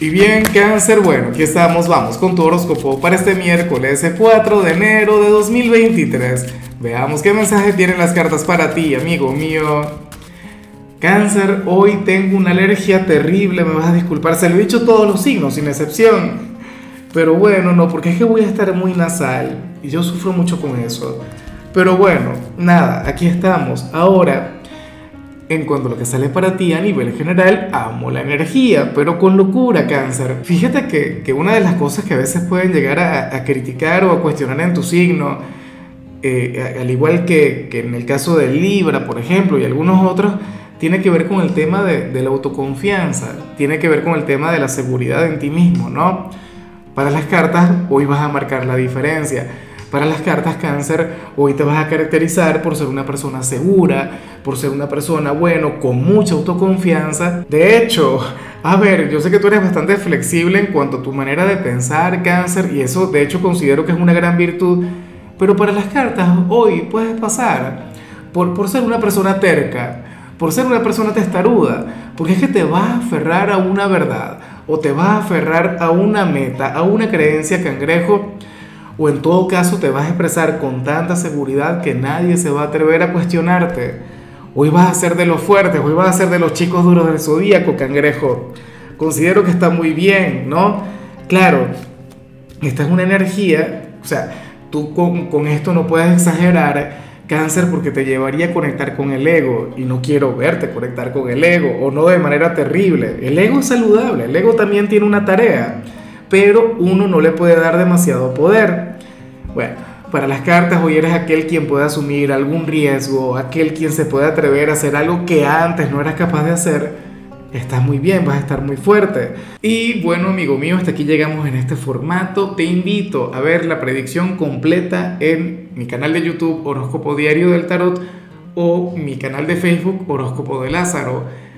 Y bien, cáncer, bueno, aquí estamos, vamos con tu horóscopo para este miércoles 4 de enero de 2023. Veamos qué mensaje tienen las cartas para ti, amigo mío. Cáncer, hoy tengo una alergia terrible, me vas a disculpar, se lo he dicho todos los signos, sin excepción. Pero bueno, no, porque es que voy a estar muy nasal y yo sufro mucho con eso. Pero bueno, nada, aquí estamos. Ahora, en cuanto a lo que sale para ti a nivel general, amo la energía, pero con locura, cáncer. Fíjate que, que una de las cosas que a veces pueden llegar a, criticar o a cuestionar en tu signo, eh, al igual que, que, en el caso de Libra, por ejemplo, y algunos otros, tiene que ver con el tema de, de la autoconfianza, tiene que ver con el tema de la seguridad en ti mismo, ¿no? Para las cartas, hoy vas a marcar la diferencia para las cartas cáncer, hoy te vas a caracterizar por ser una persona segura, por ser una persona, bueno, con mucha autoconfianza. De hecho, a ver, yo sé que tú eres bastante flexible en cuanto a tu manera de pensar, cáncer, y eso de hecho considero que es una gran virtud, pero para las cartas hoy puedes pasar por, por ser una persona terca, por ser una persona testaruda, porque es que te vas a aferrar a una verdad o te vas a aferrar a una meta, a una creencia cangrejo o en todo caso te vas a expresar con tanta seguridad que nadie se va a atrever a cuestionarte. Hoy vas a ser de los fuertes, hoy vas a ser de los chicos duros del zodíaco, cangrejo. Considero que está muy bien, ¿no? Claro, esta es una energía, o sea, tú con, con esto no puedes exagerar cáncer porque te llevaría a conectar con el ego y no quiero verte conectar con el ego o no de manera terrible. El ego es saludable, el ego también tiene una tarea pero uno no le puede dar demasiado poder. Bueno, para las cartas hoy eres aquel quien puede asumir algún riesgo, aquel quien se puede atrever a hacer algo que antes no eras capaz de hacer. Estás muy bien, vas a estar muy fuerte. Y bueno, amigo mío, hasta aquí llegamos en este formato. Te invito a ver la predicción completa en mi canal de YouTube Horóscopo Diario del Tarot o mi canal de Facebook Horóscopo de Lázaro.